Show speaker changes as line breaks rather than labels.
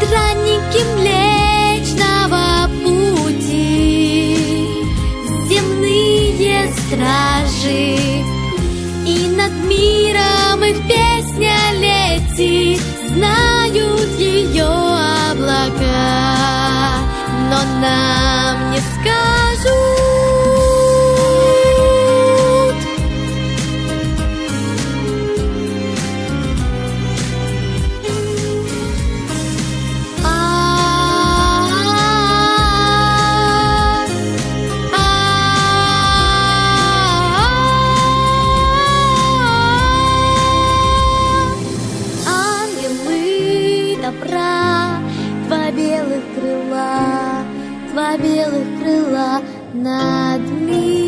Странники летом. белых крыла над миром.